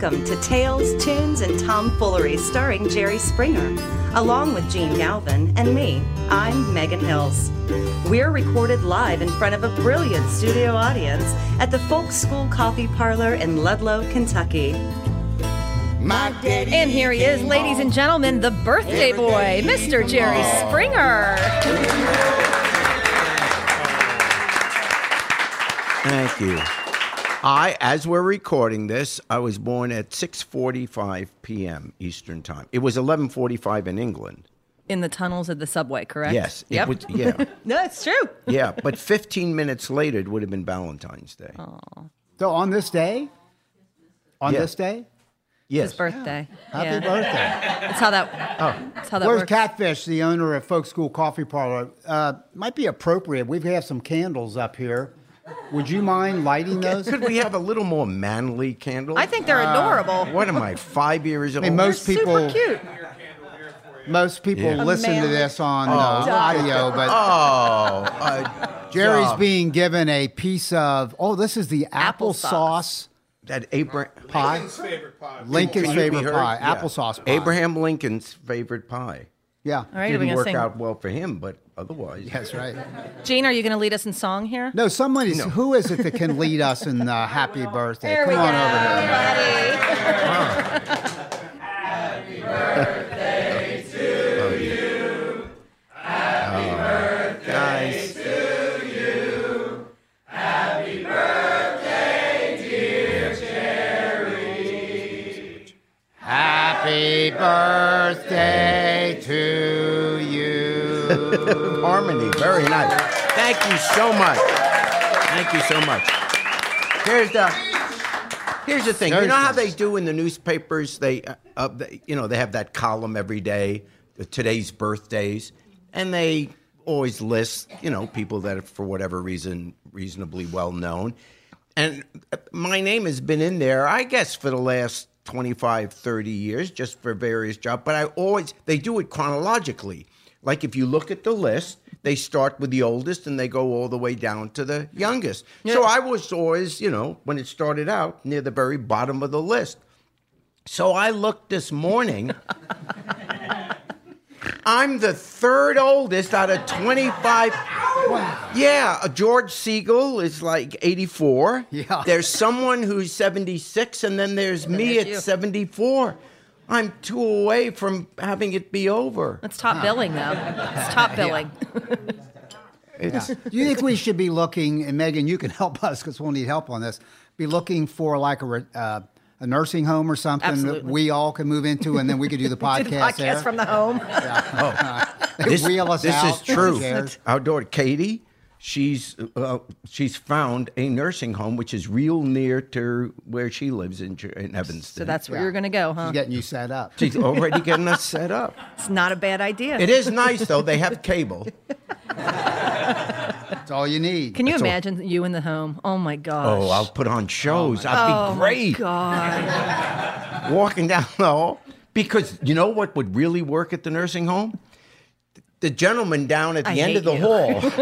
Welcome to Tales, Tunes, and Tomfoolery starring Jerry Springer, along with Gene Galvin and me. I'm Megan Hills. We're recorded live in front of a brilliant studio audience at the Folk School Coffee Parlor in Ludlow, Kentucky. And here he is, ladies and gentlemen, the birthday boy, Mr. Jerry Springer. Thank you. I, as we're recording this, I was born at 6:45 p.m. Eastern Time. It was 11:45 in England. In the tunnels of the subway, correct? Yes, it Yep. was. Yeah, no, it's true. yeah. But 15 minutes later, it would have been Valentine's Day. So on this day, on Yeah. this day, yes. His birthday. happy yeah. birthday. That's how that. Oh. That's how that Where's works. Catfish, the owner of Folk School Coffee Parlor? Uh, might be appropriate. We have got some candles up here. Would you mind lighting those? Could we have a little more manly candle? I think they're adorable. What am I? Five years old. mean, most They're people- super cute. Most people Yeah. A listen to male- this on uh, audio, but Oh, uh, Jerry's Stop. being given a piece of. Oh, this is the Applesauce. applesauce that Abraham. pie. Lincoln's Can you be favorite pie, Yeah. applesauce pie. Abraham Lincoln's favorite pie. Yeah. All right, are we Didn't gonna work sing? out well for him, but otherwise. That's right. Gene, are you going to lead us in song here? No, somebody. Who is it that can lead us in uh, Happy Birthday? There Come we on go, over here. buddy. Harmony, very nice. Thank you so much. Thank you so much. Here's the here's the thing. You know how they do in the newspapers? They, uh, uh, they you know, they have that column every day, today's birthdays, and they always list, you know, people that are for whatever reason reasonably well known. And uh, my name has been in there, I guess, for the last 25, 30 years, just for various jobs. But I always, they do it chronologically. Like if you look at the list, they start with the oldest and they go all the way down to the youngest. So I was always, you know, when it started out, near the very bottom of the list. So I looked this morning. I'm the third oldest out of 25. Yeah, uh, George Segal is like 84. Yeah. There's someone who's 76, and then there's me there's at you. 74. I'm two away from having it be over. That's top billing, though. It's top billing. It's, Do you think we should be looking, and Megan, you can help us because we'll need help on this, be looking for like a, uh, a nursing home or something that we all can move into and then we could do the podcast, Do the podcast there? from the home. They this wheel us this out. is true. chairs. Our daughter Katie, she's uh, she's found a nursing home which is real near to where she lives in, Jer- in Evanston. So that's where Yeah. you're going to go, huh? She's getting you set up. she's already getting us set up. It's not a bad idea. It is nice though; they have cable. That's all you need. Can you That's all. imagine you in the home? Oh my gosh. Oh, I'll put on shows. I'd Oh, be my great God. walking down the hall. Because you know what would really work at the nursing home? The gentleman down at the I end of the you. hall. He's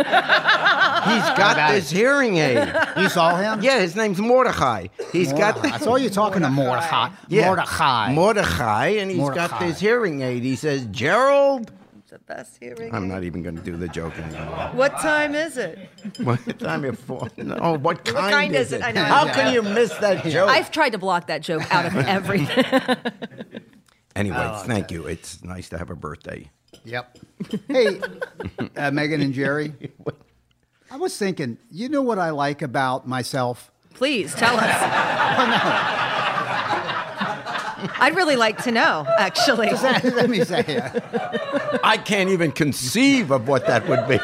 got about this hearing aid. You saw him? Yeah, his name's Mordechai. He's got Mordechai. That's all you're talking to Mordechai. yeah, Mordechai. Mordechai, and he's got this hearing aid. He says, Gerald. It's the best hearing. I'm not even going to do the joke anymore. What time is it? What time you for? No, what kind, kind is is it? it? I know. How can you miss that joke? I've tried to block that joke out of everything. Anyway, oh, thank you. It's nice to have a birthday. Yep. Hey, uh, Megan and Jerry. I was thinking, you know what I like about myself? Please tell us. I'd really like to know, actually. Let me say it. I can't even conceive of what that would be.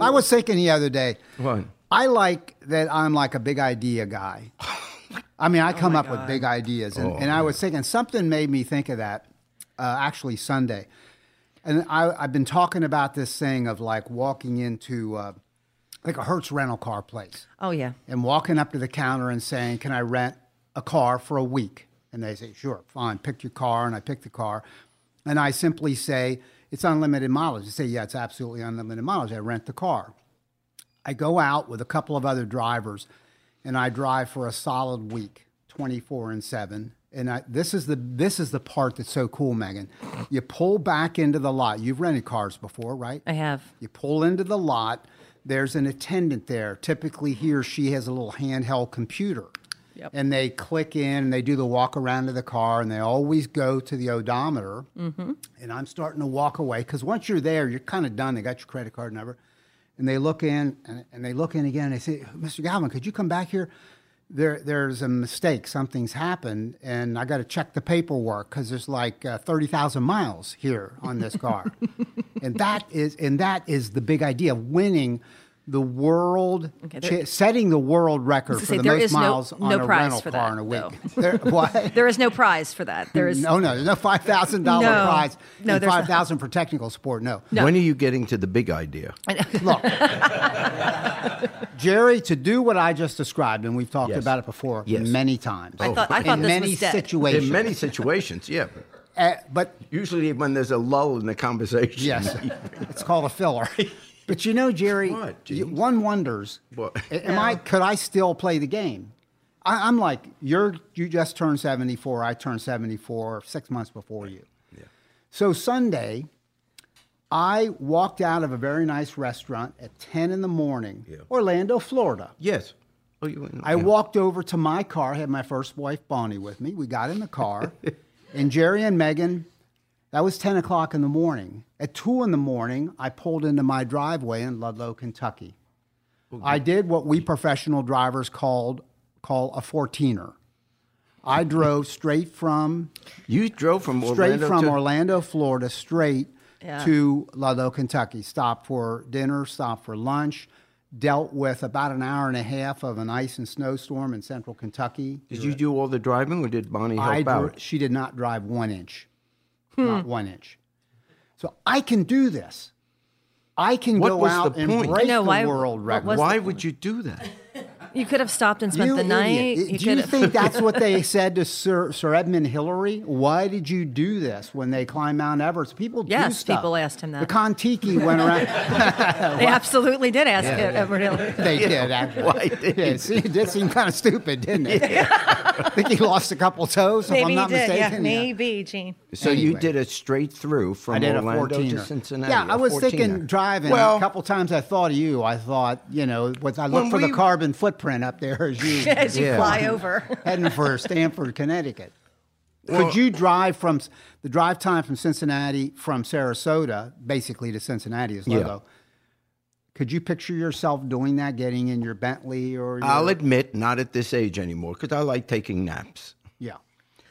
I was thinking the other day. What? I like that I'm like a big idea guy. I mean, I come up with big ideas, and, and I was thinking something made me think of that. Uh, actually, Sunday, and I, I've been talking about this thing of like walking into uh, like a Hertz rental car place Oh, yeah. and walking up to the counter and saying, "Can I rent a car for a week?" And they say, "Sure, fine. Pick your car." And I pick the car, and I simply say, "It's unlimited mileage." They say, "Yeah, it's absolutely unlimited mileage." I rent the car. I go out with a couple of other drivers, and I drive for a solid week 24 and 7. And I, this is the this is the part that's so cool, Megan. You pull back into the lot. You've rented cars before, right? I have. You pull into the lot. There's an attendant there. Typically, he or she has a little handheld computer. Yep. And they click in and they do the walk around of the car and they always go to the odometer. Mm-hmm. And I'm starting to walk away because once you're there, you're kind of done. They got your credit card number. And they look in and, and they look in again and they say, Mr. Galvin, could you come back here? There, there's a mistake. Something's happened, and I got to check the paperwork because there's like uh, thirty thousand miles here on this car, and that is and that is the big idea of winning the world, Okay, there- cha- setting the world record for say, the most is no- miles on no a prize rental for car that, in a week. though. There, what? There is no prize for that. There is no, no, there's no five thousand dollar No. prize. No, and there's five thousand for technical support. No. No. When are you getting to the big idea? Look, Jerry, to do what I just described, and we've talked Yes. about it before Yes. many times. I thought- I thought in this many was dead. situations. In many situations, yeah. Uh, but Usually when there's a lull in the conversation. yes, it's called a filler. But you know, Jerry, What, you- one wonders: What? a- Am I? Could I still play the game? I, I'm like you're. You just turned 74. I turned 74 six months before you. Yeah. So Sunday, I walked out of a very nice restaurant at 10 in the morning, Yeah. Orlando, Florida. Yes. Oh, you went- I yeah. walked over to my car, had my first wife, Bonnie, with me. We got in the car, and Jerry and Megan, that was 10 o'clock in the morning. At 2 in the morning, I pulled into my driveway in Ludlow, Kentucky. I did what we professional drivers called call a 14er. I drove straight from You drove from straight Orlando from to, Orlando, Florida, straight Yeah. to Ludlow, Kentucky. Stopped for dinner, stopped for lunch, dealt with about an hour and a half of an ice and snowstorm in central Kentucky. Did you do all the driving, or did Bonnie help I dr- out? she did not drive one inch, Hmm. not one inch. So I can do this. I can What go out the and point? break No, the why- world record. Why would you do that? You could have stopped and spent You the night. You Do you have. think that's what they said to Sir, Sir Edmund Hillary? Why did you do this when they climb Mount Everest? People do Yes, stuff. people asked him that. The Kon-Tiki went around. They absolutely did ask Edward Hillary. they did, actually. Why did yeah, see, it did seem kind of stupid, didn't it? I think he lost a couple toes, if Maybe I'm he not did. Yeah, maybe, Gene. So you did it straight through from I did a Orlando 14 to Cincinnati. Yeah, I a was 14er. thinking driving. Well, a couple times I thought of you. I thought, you know, I looked When for the carbon footprint up there as you As you Yeah. fly over. heading for Stamford, Connecticut. Well- Could you drive from the drive time from Cincinnati from Sarasota, basically to Cincinnati is Yeah. Ludlow? Could you picture yourself doing that, getting in your Bentley or your, I'll admit, not at this age anymore, because I like taking naps. yeah?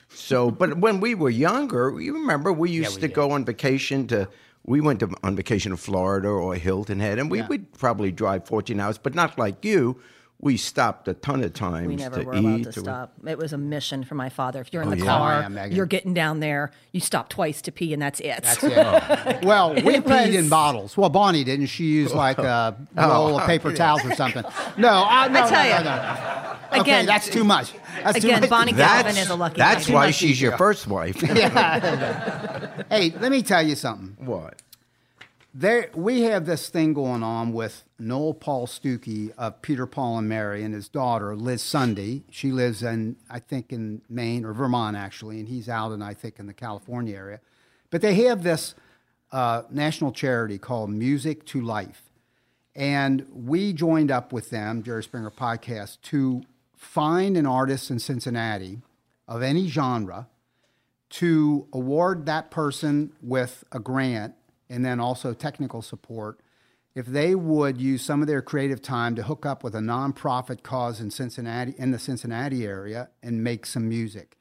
So, but when we were younger, you remember we used we to did. go on vacation to. We went to, on vacation to Florida or Hilton Head, and we Yeah. would probably drive 14 hours, but not like you. We stopped a ton of times We never to were eat. allowed to or- stop. It was a mission for my father. If you're in oh, the yeah. car, Oh, yeah, you're getting down there. You stop twice to pee, and that's it. That's it. Oh. well, we It peed was- in bottles. Well, Bonnie didn't. She used like a Oh, roll of paper towels or something. No, uh, I, no, I tell no, ya. no, no. Okay, Again- that's too much. That's too Again, much. Bonnie That's, Galvin is a lucky that's lady. why she's your first wife. Yeah. hey, let me tell you something. what? There, we have this thing going on with Noel Paul Stookey of Peter, Paul, and Mary and his daughter, Liz Sunday. She lives in, I think, in Maine or Vermont, actually, and he's out in, I think, in the California area. But they have this uh, national charity called Music to Life. And we joined up with them, Jerry Springer Podcast, to find an artist in Cincinnati of any genre to award that person with a grant and then also technical support if they would use some of their creative time to hook up with a nonprofit cause in Cincinnati in the Cincinnati area and make some music.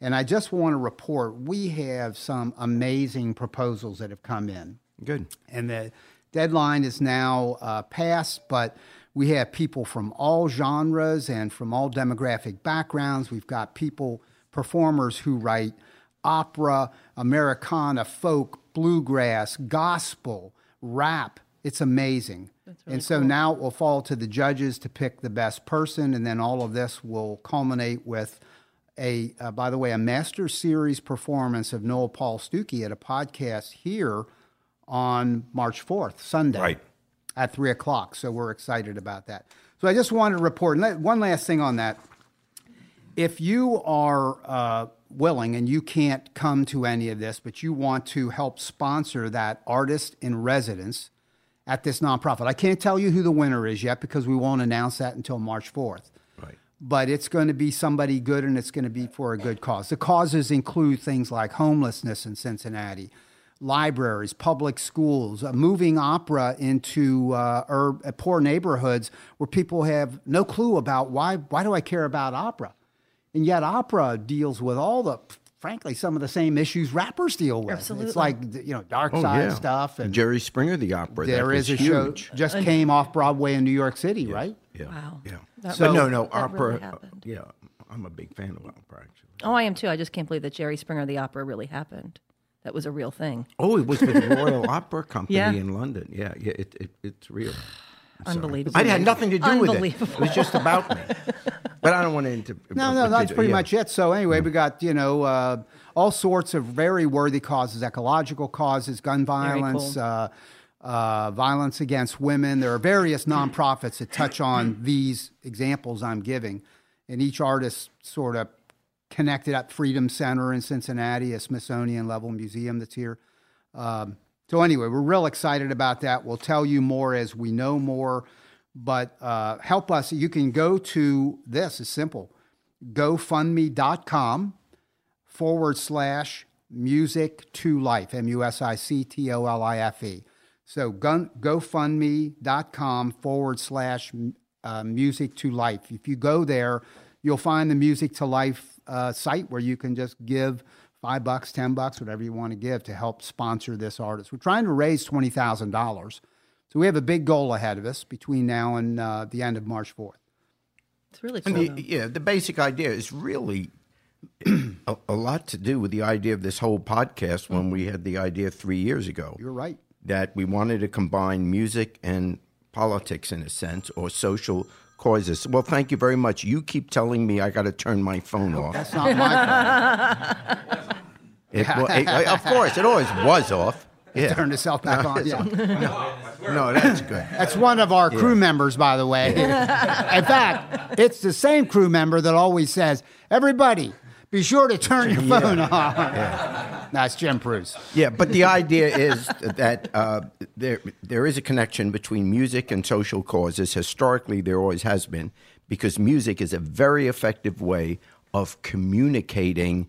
And I just want to report we have some amazing proposals that have come in Good. and the deadline is now uh, passed, but we have people from all genres and from all demographic backgrounds. We've got people, performers who write opera, Americana, folk, bluegrass, gospel, rap. It's amazing. and so now it will fall to the judges to pick the best person, and then all of this will culminate with a, uh, by the way, a master series performance of Noel Paul Stookey at a podcast here on March 4th, Sunday. Right. At 3 o'clock. So we're excited about that. So I just wanted to report. And let- one last thing on that. if you are uh, willing and you can't come to any of this, but you want to help sponsor that artist in residence at this nonprofit, I can't tell you who the winner is yet because we won't announce that until March 4th. Right. But it's going to be somebody good and it's going to be for a good cause. The causes include things like homelessness in Cincinnati, libraries, public schools, uh, moving opera into uh, uh, poor neighborhoods where people have no clue about why. Why do I care about opera? And yet, opera deals with all the, frankly, some of the same issues rappers deal with. Absolutely. It's like you know, dark Oh, side yeah. stuff, and Jerry Springer, the opera. that there was a huge. show just came off Broadway in New York City, right? Yeah. Wow. Yeah. That but no, really- no, that opera. really uh, yeah, I'm a big fan of opera, actually. Oh, I am too. I just can't believe that Jerry Springer the opera really happened. That was a real thing. Oh, it was with the Royal Opera Company Yeah. in London. Yeah, yeah, it, it, it's real. I'm sorry. Unbelievable. I had nothing to do with it. It was just about me. But I don't want to inter- No, no, that's pretty yeah. much it. So anyway, we got you know uh, all sorts of very worthy causes, ecological causes, gun violence, cool. uh, uh, violence against women. There are various nonprofits that touch on these examples I'm giving, and each artist sort of connected at Freedom Center in Cincinnati, a Smithsonian level museum that's here. Um, so anyway, we're real excited about that. We'll tell you more as we know more. But uh, help us. You can go to this. It's simple. GoFundMe.com forward slash music to life. M U S I C T O L I F E. So GoFundMe.com forward slash uh, music to life. If you go there, you'll find the Music to Life uh, site where you can just give five bucks, ten bucks, whatever you want to give to help sponsor this artist. We're trying to raise twenty thousand dollars, so we have a big goal ahead of us between now and uh, the end of March fourth. It's really And cool. the, yeah, the basic idea is really a, a lot to do with the idea of this whole podcast when we had the idea three years ago. You're right. that we wanted to combine music and politics in a sense or social causes. Well, thank you very much. You keep telling me I got to turn my phone off. That's not my It, well, it- of course, it always was off. Yeah. fault. Turn itself back on. Yeah. No, that's good. That's one of our crew members, by the way. In fact, it's the same crew member that always says, "Everybody, be sure to turn your phone off." That's Jim Bruce. Yeah, but the idea is that uh, there there is a connection between music and social causes. Historically, there always has been, because music is a very effective way of communicating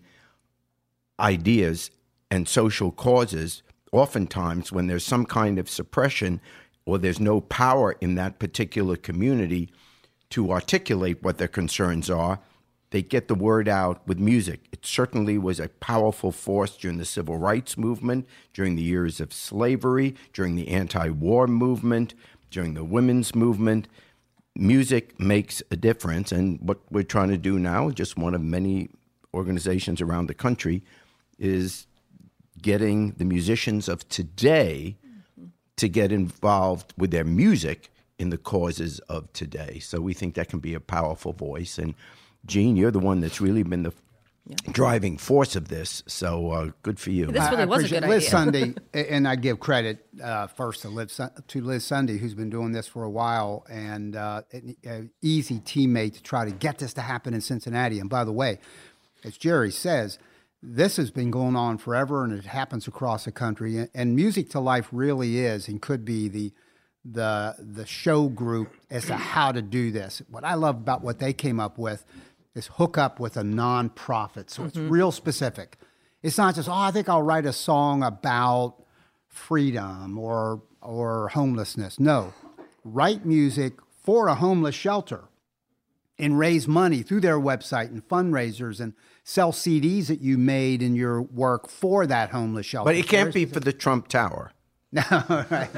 ideas and social causes. Oftentimes, when there's some kind of suppression or there's no power in that particular community to articulate what their concerns are, they get the word out with music. It certainly was a powerful force during the civil rights movement, during the years of slavery, during the anti war movement, during the women's movement. Music makes a difference. And what we're trying to do now, just one of many organizations around the country, is getting the musicians of today to get involved with their music in the causes of today. So we think that can be a powerful voice. And Gene, you're the one that's really been the driving force of this. So uh, good for you. This really I was a appreciate good Liz idea. Sunday, and I give credit uh, first to Liz, to Liz Sunday, who's been doing this for a while, and uh, an an easy teammate to try to get this to happen in Cincinnati. And by the way, as Jerry says, this has been going on forever, and it happens across the country. And- And Music to Life really is and could be the the the show group as to how to do this. What I love about what they came up with is hook up with a nonprofit, so it's mm-hmm. real specific. It's not just oh, I think I'll write a song about freedom or or homelessness. No, write music for a homeless shelter and raise money through their website and fundraisers and sell CDs that you made in your work for that homeless shelter. but it can't be for the Trump Tower. No, right.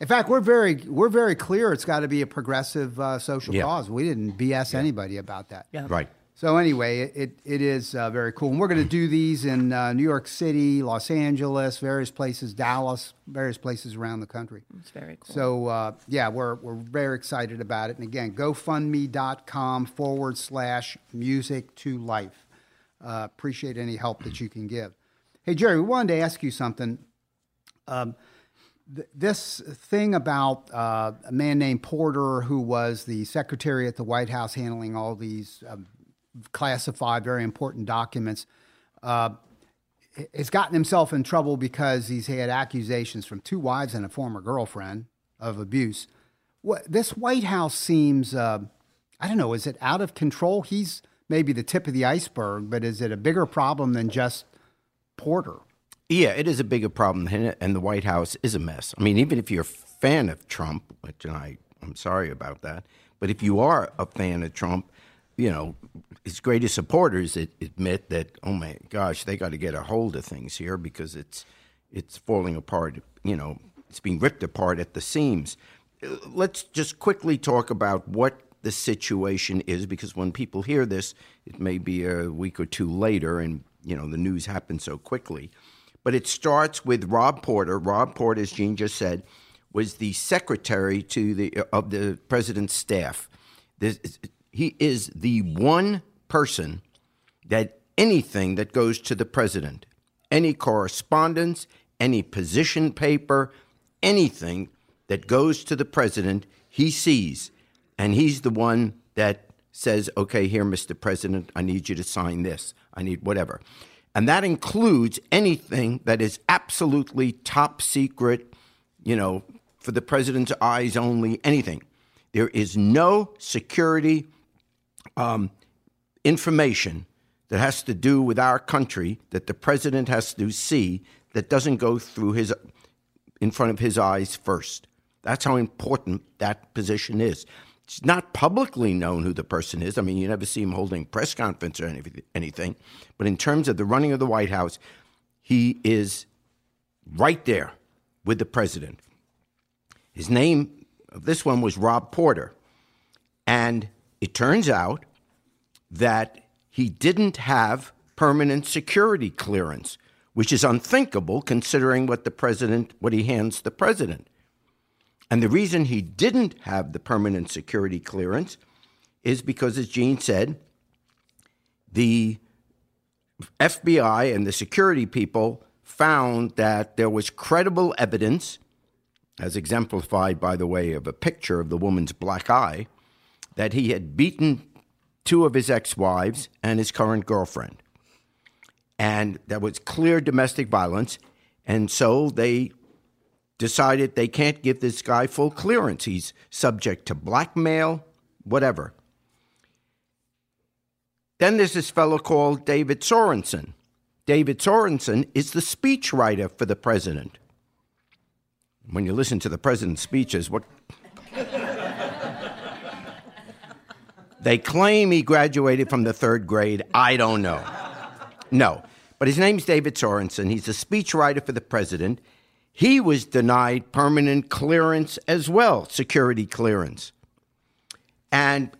In fact, we're very we're very clear. It's got to be a progressive uh, social Yeah. cause. We didn't BS anybody about that. Yeah. Right. So anyway, it it, it is uh, very cool, and we're going to do these in uh, New York City, Los Angeles, various places, Dallas, various places around the country. It's very cool. So uh, yeah, we're we're very excited about it. And again, GoFundMe.com forward slash music to life. Uh, appreciate any help that you can give. Hey Jerry, we wanted to ask you something. Um, th- this thing about uh, a man named Porter, who was the secretary at the White House handling all these um, classified, very important documents. Uh, has gotten himself in trouble because he's had accusations from two wives and a former girlfriend of abuse. What, this White House seems, uh, I don't know, is it out of control? He's maybe the tip of the iceberg, but is it a bigger problem than just Porter? Yeah, it is a bigger problem, and the White House is a mess. I mean, even if you're a fan of Trump, which I, I'm sorry about that, but if you are a fan of Trump, you know, his greatest supporters admit that, oh my gosh, they got to get a hold of things here because it's it's falling apart. You know, it's being ripped apart at the seams. Let's just quickly talk about what the situation is because when people hear this, it may be a week or two later, and you know the news happens so quickly. But it starts with Rob Porter. Rob Porter, as Gene just said, was the secretary to the of the president's staff. This, he is the one person that anything that goes to the president, any correspondence, any position paper, anything that goes to the president, he sees. And he's the one that says, okay, here, Mr. President, I need you to sign this. I need whatever. And that includes anything that is absolutely top secret, you know, for the president's eyes only, anything. There is no security um, information that has to do with our country that the president has to see that doesn't go through his in front of his eyes first. That's how important that position is. It's not publicly known who the person is. I mean, you never see him holding press conference or anything. But in terms of the running of the White House, he is right there with the president. His name of this one was Rob Porter. And it turns out that he didn't have permanent security clearance, which is unthinkable considering what the president what he hands the president. And the reason he didn't have the permanent security clearance is because as Gene said, the FBI and the security people found that there was credible evidence, as exemplified by the way of a picture of the woman's black eye, that he had beaten two of his ex wives and his current girlfriend. And that was clear domestic violence. And so they decided they can't give this guy full clearance. He's subject to blackmail, whatever. Then there's this fellow called David Sorensen. David Sorensen is the speechwriter for the president. When you listen to the president's speeches, what They claim he graduated from the third grade. I don't know. No. But his name's David Sorensen. He's a speechwriter for the president. He was denied permanent clearance as well, security clearance. And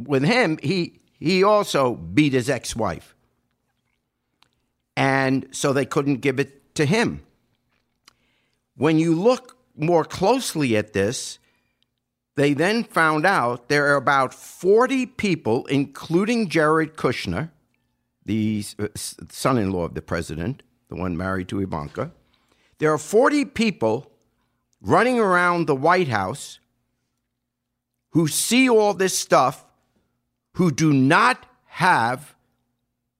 with him, he, he also beat his ex wife. And so they couldn't give it to him. When you look more closely at this, they then found out there are about 40 people, including Jared Kushner, the uh, son in law of the president, the one married to Ivanka. There are 40 people running around the White House who see all this stuff who do not have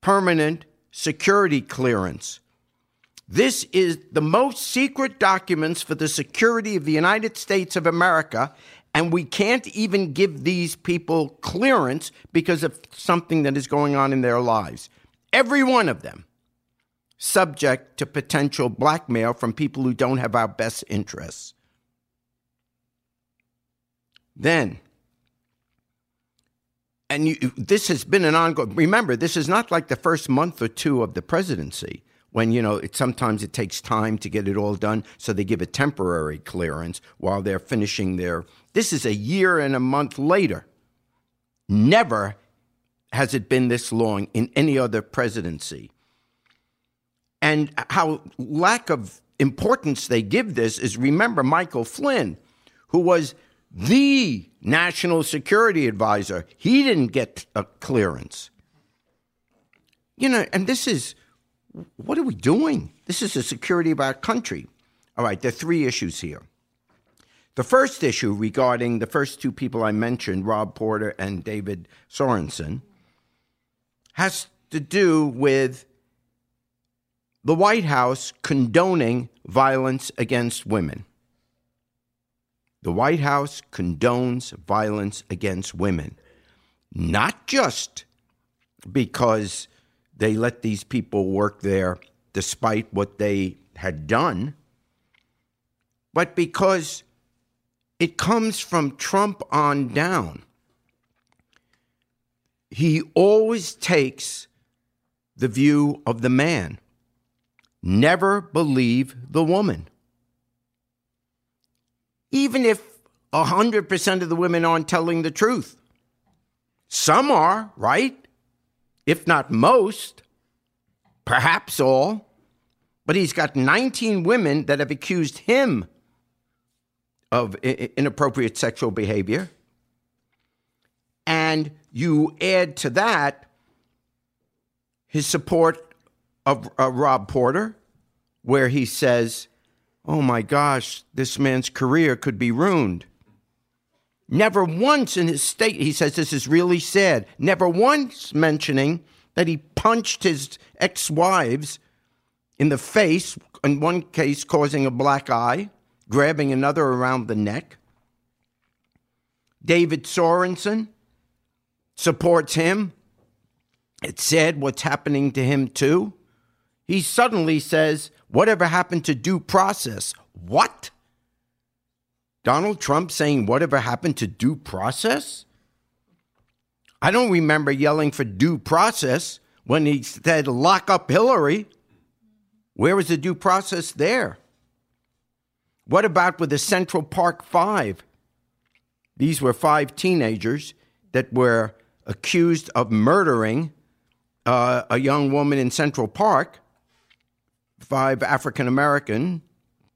permanent security clearance. This is the most secret documents for the security of the United States of America, and we can't even give these people clearance because of something that is going on in their lives. Every one of them subject to potential blackmail from people who don't have our best interests. Then, and you, this has been an ongoing, remember, this is not like the first month or two of the presidency when you know it, sometimes it takes time to get it all done so they give a temporary clearance while they're finishing their this is a year and a month later never has it been this long in any other presidency and how lack of importance they give this is remember michael flynn who was the national security advisor he didn't get a clearance you know and this is what are we doing? This is the security of our country. All right, there are three issues here. The first issue regarding the first two people I mentioned, Rob Porter and David Sorensen, has to do with the White House condoning violence against women. The White House condones violence against women, not just because they let these people work there despite what they had done, but because it comes from Trump on down. He always takes the view of the man. Never believe the woman. Even if 100% of the women aren't telling the truth. Some are, right? If not most, perhaps all. But he's got 19 women that have accused him of inappropriate sexual behavior. And you add to that his support of Rob Porter, where he says, Oh my gosh, this man's career could be ruined. Never once in his state, he says this is really sad, never once mentioning that he punched his ex wives in the face, in one case causing a black eye, grabbing another around the neck. David Sorensen supports him. It said what's happening to him too he suddenly says, Whatever happened to due process? What? Donald Trump saying, Whatever happened to due process? I don't remember yelling for due process when he said, Lock up Hillary. Where was the due process there? What about with the Central Park Five? These were five teenagers that were accused of murdering uh, a young woman in Central Park five African American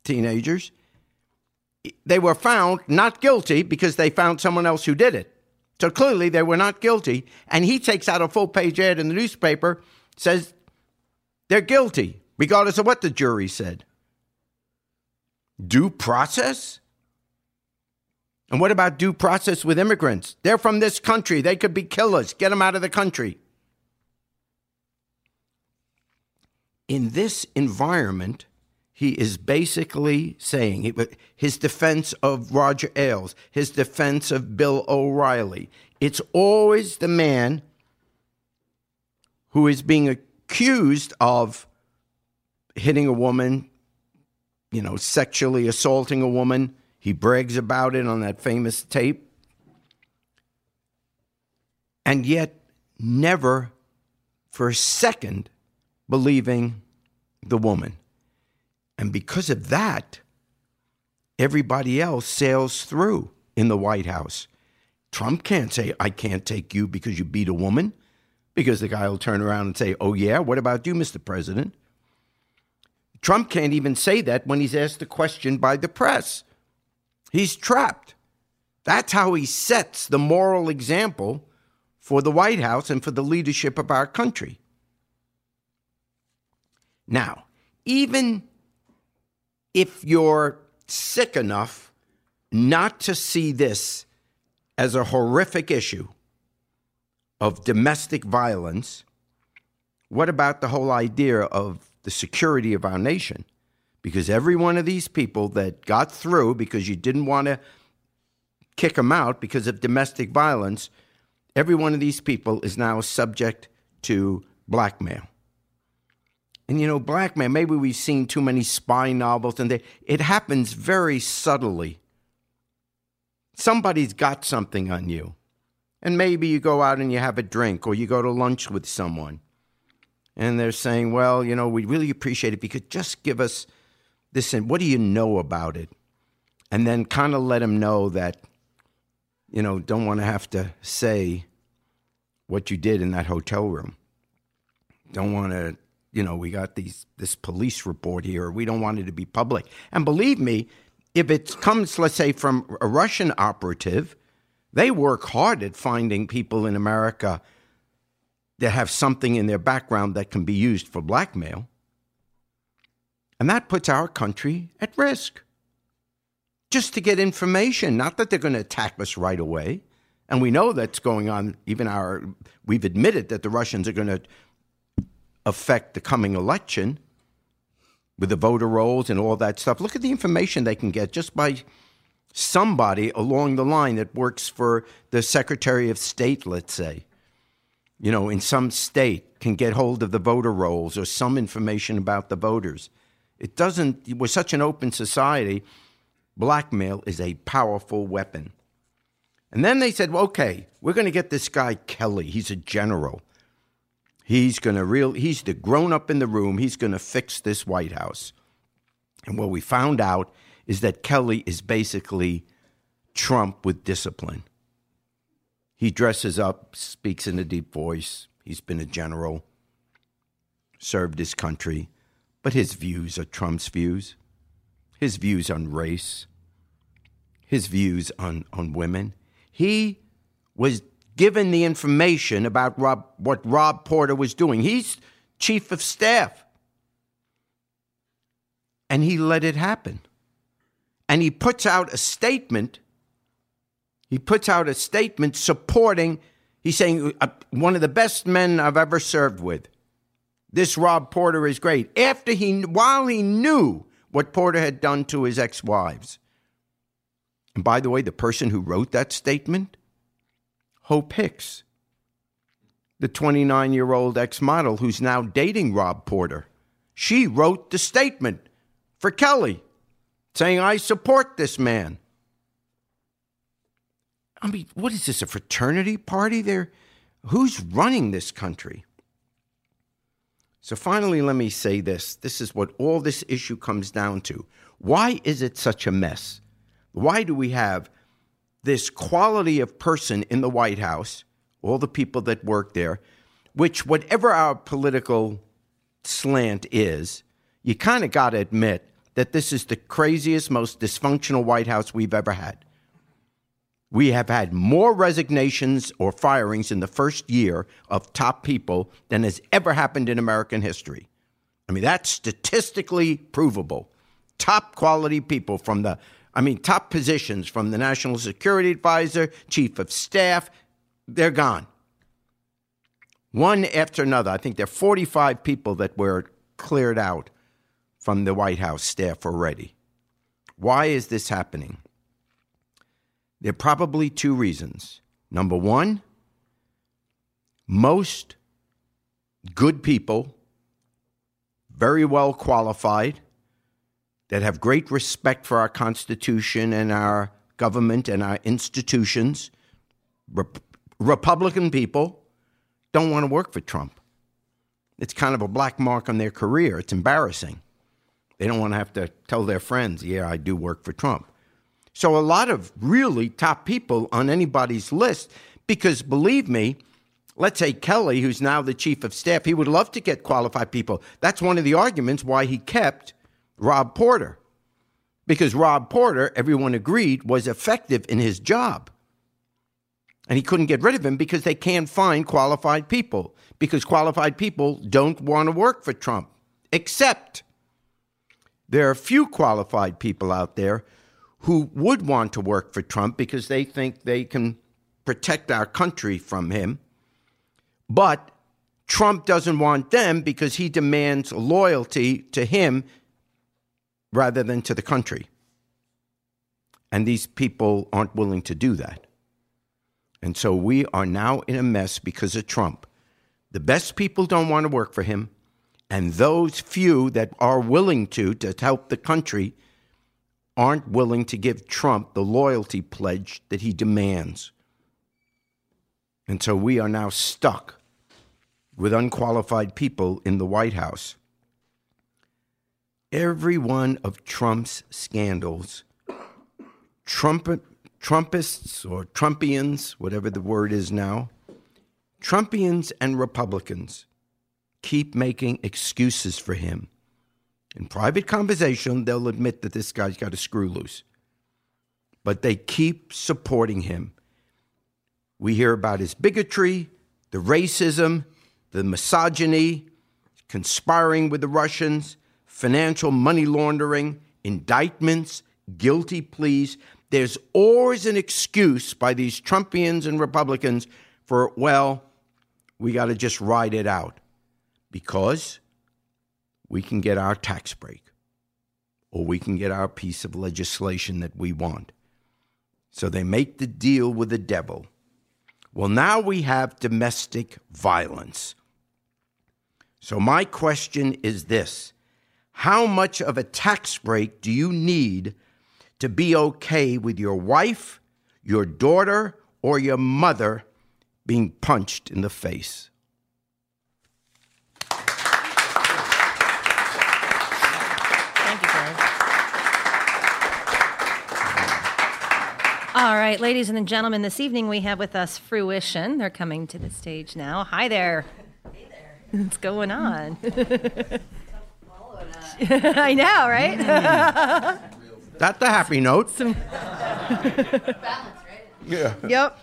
teenagers. They were found not guilty because they found someone else who did it. So clearly they were not guilty. And he takes out a full page ad in the newspaper, says they're guilty, regardless of what the jury said. Due process? And what about due process with immigrants? They're from this country. They could be killers. Get them out of the country. In this environment, he is basically saying his defense of Roger Ailes, his defense of Bill O'Reilly. It's always the man who is being accused of hitting a woman, you know, sexually assaulting a woman. He brags about it on that famous tape. And yet, never for a second believing the woman. And because of that, everybody else sails through in the White House. Trump can't say, I can't take you because you beat a woman, because the guy will turn around and say, Oh, yeah, what about you, Mr. President? Trump can't even say that when he's asked the question by the press. He's trapped. That's how he sets the moral example for the White House and for the leadership of our country. Now, even if you're sick enough not to see this as a horrific issue of domestic violence, what about the whole idea of the security of our nation? Because every one of these people that got through because you didn't want to kick them out because of domestic violence, every one of these people is now subject to blackmail. And you know, black man, maybe we've seen too many spy novels, and they, it happens very subtly. Somebody's got something on you. And maybe you go out and you have a drink, or you go to lunch with someone. And they're saying, well, you know, we really appreciate it if you could just give us this, and what do you know about it? And then kind of let them know that, you know, don't want to have to say what you did in that hotel room. Don't want to you know, we got these this police report here. We don't want it to be public. And believe me, if it comes, let's say, from a Russian operative, they work hard at finding people in America that have something in their background that can be used for blackmail. And that puts our country at risk. Just to get information, not that they're going to attack us right away. And we know that's going on. Even our, we've admitted that the Russians are going to affect the coming election with the voter rolls and all that stuff. Look at the information they can get just by somebody along the line that works for the Secretary of State, let's say, you know, in some state can get hold of the voter rolls or some information about the voters. It doesn't, we're such an open society, blackmail is a powerful weapon. And then they said, well, okay, we're going to get this guy Kelly. He's a general. He's going to real he's the grown up in the room. He's going to fix this White House. And what we found out is that Kelly is basically Trump with discipline. He dresses up, speaks in a deep voice. He's been a general, served his country, but his views are Trump's views. His views on race, his views on, on women. He was given the information about Rob, what Rob Porter was doing. He's chief of staff. And he let it happen. And he puts out a statement. He puts out a statement supporting, he's saying, uh, one of the best men I've ever served with. This Rob Porter is great. After he, while he knew what Porter had done to his ex wives. And by the way, the person who wrote that statement Hope Hicks, the 29 year old ex model who's now dating Rob Porter. She wrote the statement for Kelly saying, I support this man. I mean, what is this, a fraternity party there? Who's running this country? So, finally, let me say this. This is what all this issue comes down to. Why is it such a mess? Why do we have this quality of person in the White House, all the people that work there, which, whatever our political slant is, you kind of got to admit that this is the craziest, most dysfunctional White House we've ever had. We have had more resignations or firings in the first year of top people than has ever happened in American history. I mean, that's statistically provable. Top quality people from the I mean, top positions from the National Security Advisor, Chief of Staff, they're gone. One after another. I think there are 45 people that were cleared out from the White House staff already. Why is this happening? There are probably two reasons. Number one, most good people, very well qualified, that have great respect for our Constitution and our government and our institutions, Rep- Republican people, don't want to work for Trump. It's kind of a black mark on their career. It's embarrassing. They don't want to have to tell their friends, yeah, I do work for Trump. So, a lot of really top people on anybody's list, because believe me, let's say Kelly, who's now the chief of staff, he would love to get qualified people. That's one of the arguments why he kept Rob Porter. Because Rob Porter, everyone agreed, was effective in his job. And he couldn't get rid of him because they can't find qualified people, because qualified people don't want to work for Trump. Except there are few qualified people out there who would want to work for Trump because they think they can protect our country from him. But Trump doesn't want them because he demands loyalty to him rather than to the country. And these people aren't willing to do that. And so we are now in a mess because of Trump. The best people don't want to work for him, and those few that are willing to to help the country aren't willing to give Trump the loyalty pledge that he demands. And so we are now stuck with unqualified people in the White House every one of Trump's scandals, Trump, Trumpists or Trumpians, whatever the word is now, Trumpians and Republicans keep making excuses for him. In private conversation, they'll admit that this guy's got a screw loose. But they keep supporting him. We hear about his bigotry, the racism, the misogyny, conspiring with the Russians, financial money laundering, indictments, guilty pleas. There's always an excuse by these Trumpians and Republicans for, well, we got to just ride it out because we can get our tax break or we can get our piece of legislation that we want. So they make the deal with the devil. Well, now we have domestic violence. So, my question is this How much of a tax break do you need to be okay with your wife, your daughter, or your mother being punched in the face? Thank you, Jerry. All right, ladies and gentlemen, this evening we have with us Fruition. They're coming to the stage now. Hi there. Hey there. What's going on? I know, right? That's the happy note. yeah. Yep.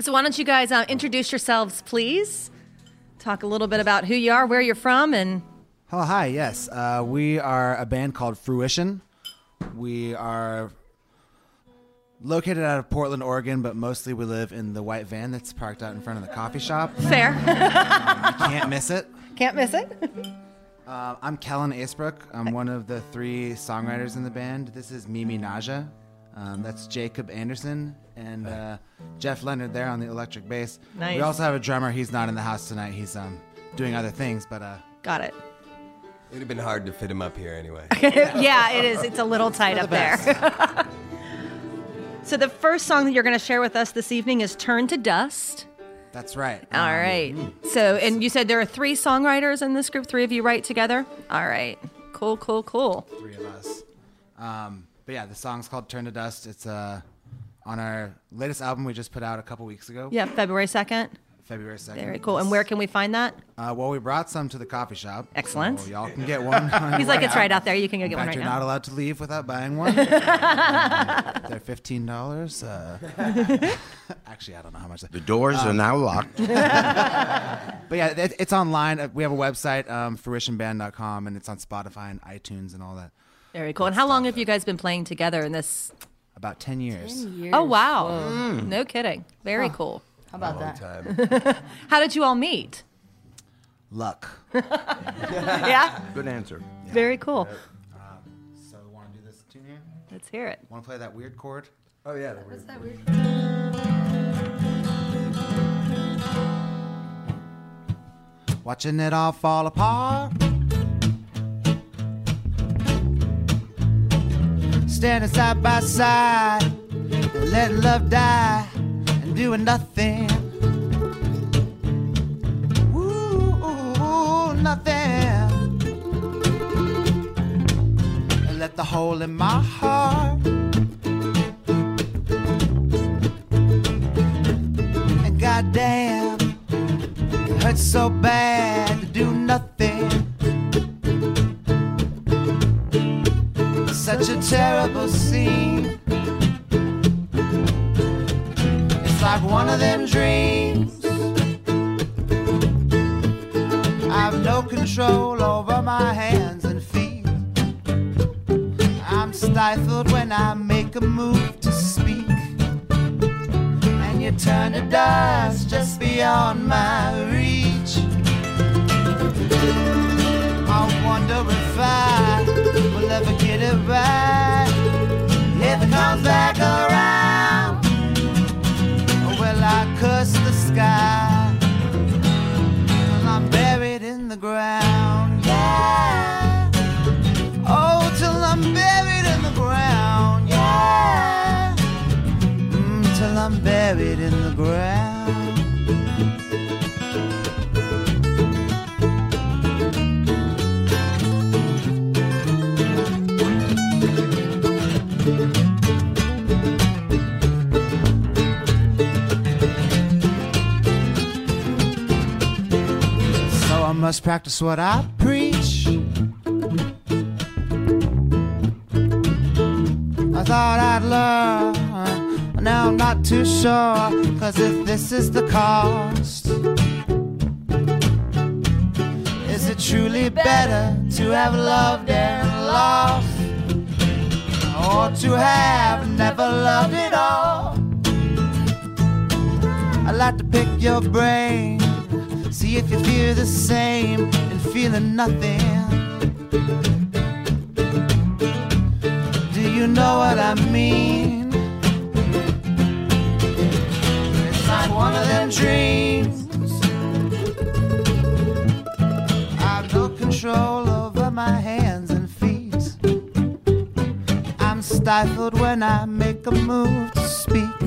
So why don't you guys uh, introduce yourselves, please? Talk a little bit about who you are, where you're from, and Oh, hi. Yes. Uh, we are a band called Fruition. We are located out of Portland, Oregon, but mostly we live in the white van that's parked out in front of the coffee shop. fair. You can't miss it. Can't miss it. Uh, I'm Kellen Asebroek. I'm one of the three songwriters in the band. This is Mimi Naja. Um, that's Jay Cobb Anderson and uh, Jeff Leonard there on the electric bass. Nice. We also have a drummer. He's not in the house tonight. He's um, doing other things, but uh, Got it. It would have been hard to fit him up here anyway. yeah, it is. It's a little tight up there. so the first song that you're going to share with us this evening is "Turn to Dust." That's right. All Um, right. So, and you said there are three songwriters in this group. Three of you write together. All right. Cool. Cool. Cool. three of us. Um, but yeah, the song's called "Turn to Dust." It's uh, on our latest album we just put out a couple weeks ago, Yeah. February second. February second. Very cool. And where can we find that? Uh, well, we brought some to the coffee shop. Excellent. So y'all can get one. He's like, it's right out there. You can go In get one fact, right you're now. not allowed to leave without buying one. They're fifteen dollars. Uh, actually, I don't know how much. The doors are now locked. But yeah, it, it's online. Uh, We have a website, um, fruitionband.com, and it's on Spotify and iTunes and all that. Very cool. And how long have you guys been playing together in this? About ten years. Oh wow. No kidding. Very cool. How about Long that? time. How did you all meet? Luck. Yeah. Good answer. Very cool. Uh, so, want to do this tune here? Let's hear it. Want to play that weird chord? Oh yeah, the weird. that weird? Watching it all fall apart. Standing side by side, letting love die and doing nothing. Ooh, nothing. And let the hole in my heart. And goddamn. It hurts so bad to do nothing. Such a terrible scene. One of them dreams. I've no control over my hands and feet. I'm stifled when I make a move to speak and you turn to dust just beyond my reach. I wonder if I will ever get it right. If it comes back around, sky? Till I'm buried in the ground, yeah. Oh, till I'm buried in the ground, yeah. Mm, till I'm buried in the ground. Must practice what I preach. I thought I'd learn, now I'm not too sure. Cause if this is the cost, Is it truly better to have loved and lost? or to have never loved at all. I'd like to pick your brain, see if you feel the same and feeling nothing. Do you know what I mean? It's like one of them dreams. I've no control over my hands and feet. I'm stifled when I make a move to speak.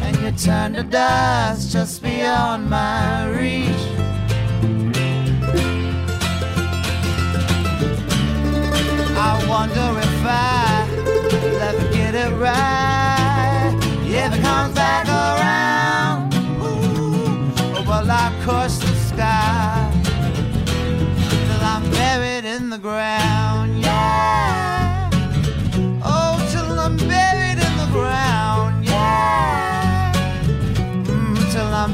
And you turn to dust just beyond my reach. I wonder if I will ever get it right. If it comes back around, ooh, well, I cross the sky till I'm buried in the ground.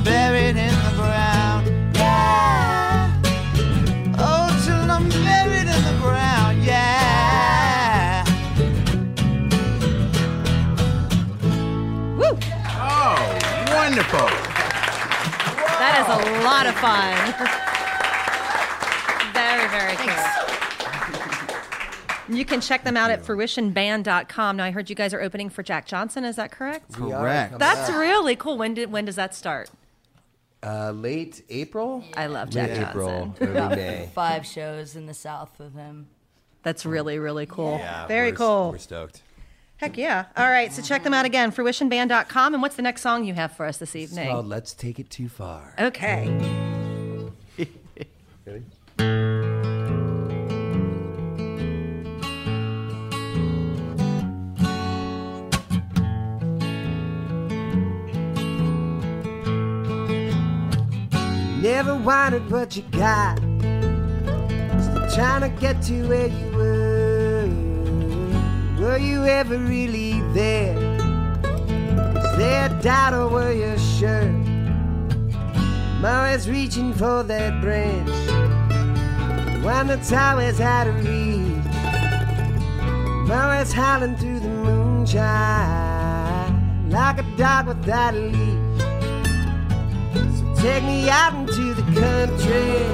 Buried in the ground. Yeah. Oh, till I'm buried in the ground. Yeah. Woo! Oh, wonderful. That is a lot of fun. very, very cool. You can check them out at fruitionband.com. Now, I heard you guys are opening for Jack Johnson. Is that correct? Correct. That's really cool. When did when does that start? Uh, late April? I love Jack Late April, Johnson. early May. Five shows in the South with him. That's really, really cool. Yeah, Very we're, cool. We're stoked. Heck yeah. All right, so check them out again, fruitionband.com. And what's the next song you have for us this It's evening? called Let's Take It Too Far. Okay. Never wanted what you got. Still trying to get to where you were. Were you ever really there? Was there a doubt or were you sure? I'm always reaching for that branch. The tower's out of reach. I'm always howling through the moonshine. Like a dog without a leash. Take me out into the country.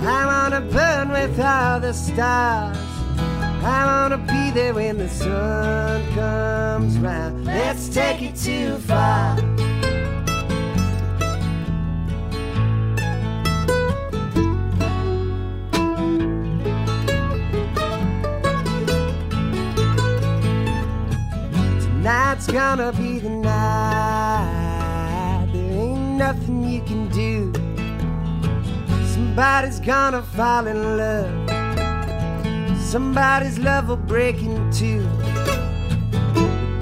I wanna burn with all the stars. I wanna be there when the sun comes round. Let's take it too far. Tonight's gonna be the night. Nothing you can do. Somebody's gonna fall in love. Somebody's love will break in two.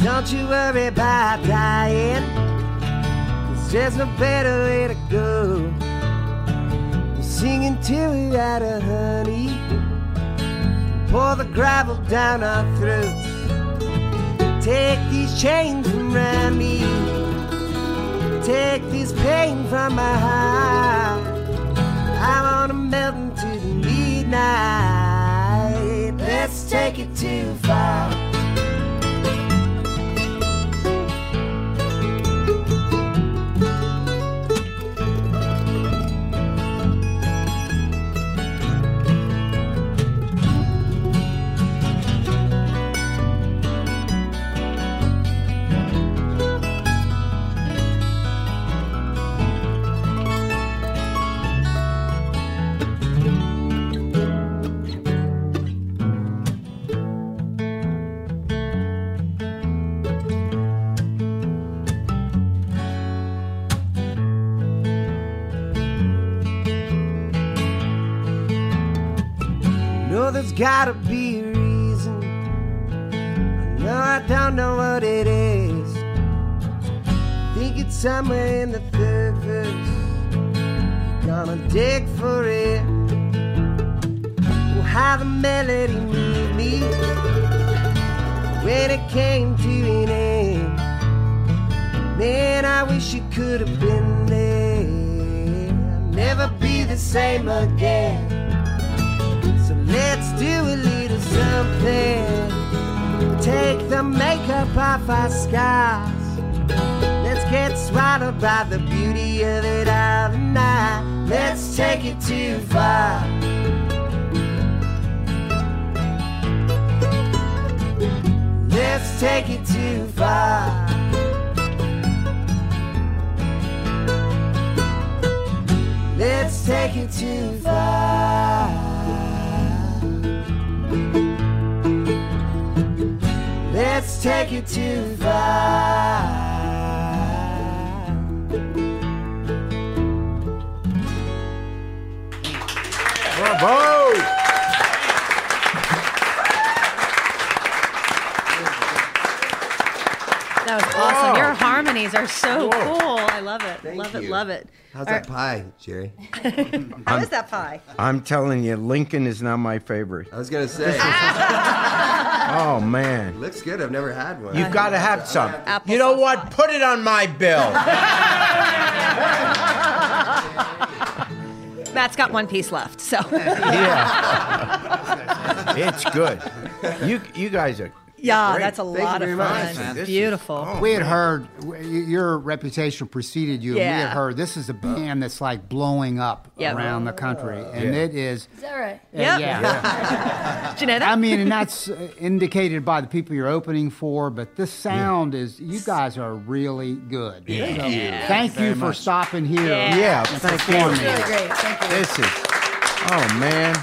Don't you worry about dying. Cause there's no better way to go. We're singing till we're out of honey. Pour the gravel down our throats. Take these chains from around me. Take this pain from my heart. I wanna melt into the midnight. Let's take it too far. Gotta be a reason. I know I don't know what it is. Think it's somewhere in the third verse. Gonna dig for it. Oh, how the melody moved me when it came to an end. Man, I wish you could have been there. Never be the same again. Do a little something. Take the makeup off our scars. Let's get swallowed by the beauty of it all tonight. Let's take it too far. Let's take it too far. Let's take it too far. Take it too far. Bravo! That was awesome. Your harmonies are so Whoa. cool. I love it. Thank love it. Love it. How's All that pie, Jerry? How is that pie? I'm telling you, Lincoln is not my favorite. I was gonna say, Oh man. looks good. I've never had one. You've got to have some. Applesauce You know what? Put it on my bill. Matt's got one piece left, so yeah. it's good. You you guys are. Yeah, Great. that's a Thank you lot of very fun. much, man. This is- Beautiful. oh. We had heard w- your reputation preceded you. and We Yeah. had heard this is a band that's like blowing up Yep. around the country, and Yeah. it is. Is that right? Yep. yeah. Did you know that? I mean, and that's uh, indicated by the people you're opening for. But this sound is, you guys are really good. Thank you. Thank you for stopping here. Yeah. Yeah. Thank you. Really great. Thank you. This is. Oh man.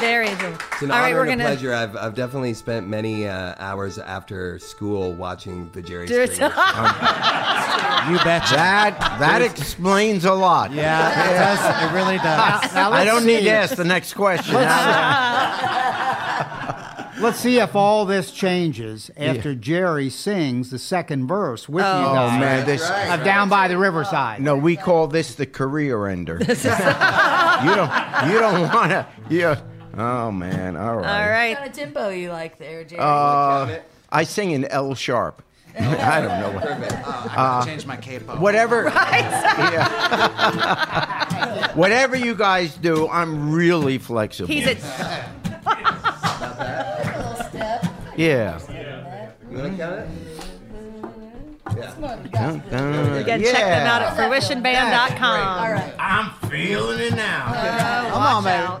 Very good. It's an All right, honor we're and a gonna. pleasure. I've, I've definitely spent many uh, hours after school watching the Jerry There's- Springer show. You betcha. That that explains a lot. Yeah, it does. It really does. Now, I let's don't need see- to ask the next question. Let's see if all this changes after Jerry sings the second verse with you oh guys. man, this. Of down by the riverside. No, we call this the career ender. you don't. You don't want to. You. Oh man. All right. All right. What kind of tempo you like there, Jerry? Uh, I sing in L sharp. I don't know what. I changed my capo. Whatever. Right. Yeah. Whatever you guys do, I'm really flexible. He's at. little step. yeah. You wanna count it? Dun, dun. You can check them out at Yeah. fruitionband.com. All right. I'm feeling it now. Oh, Come on, watch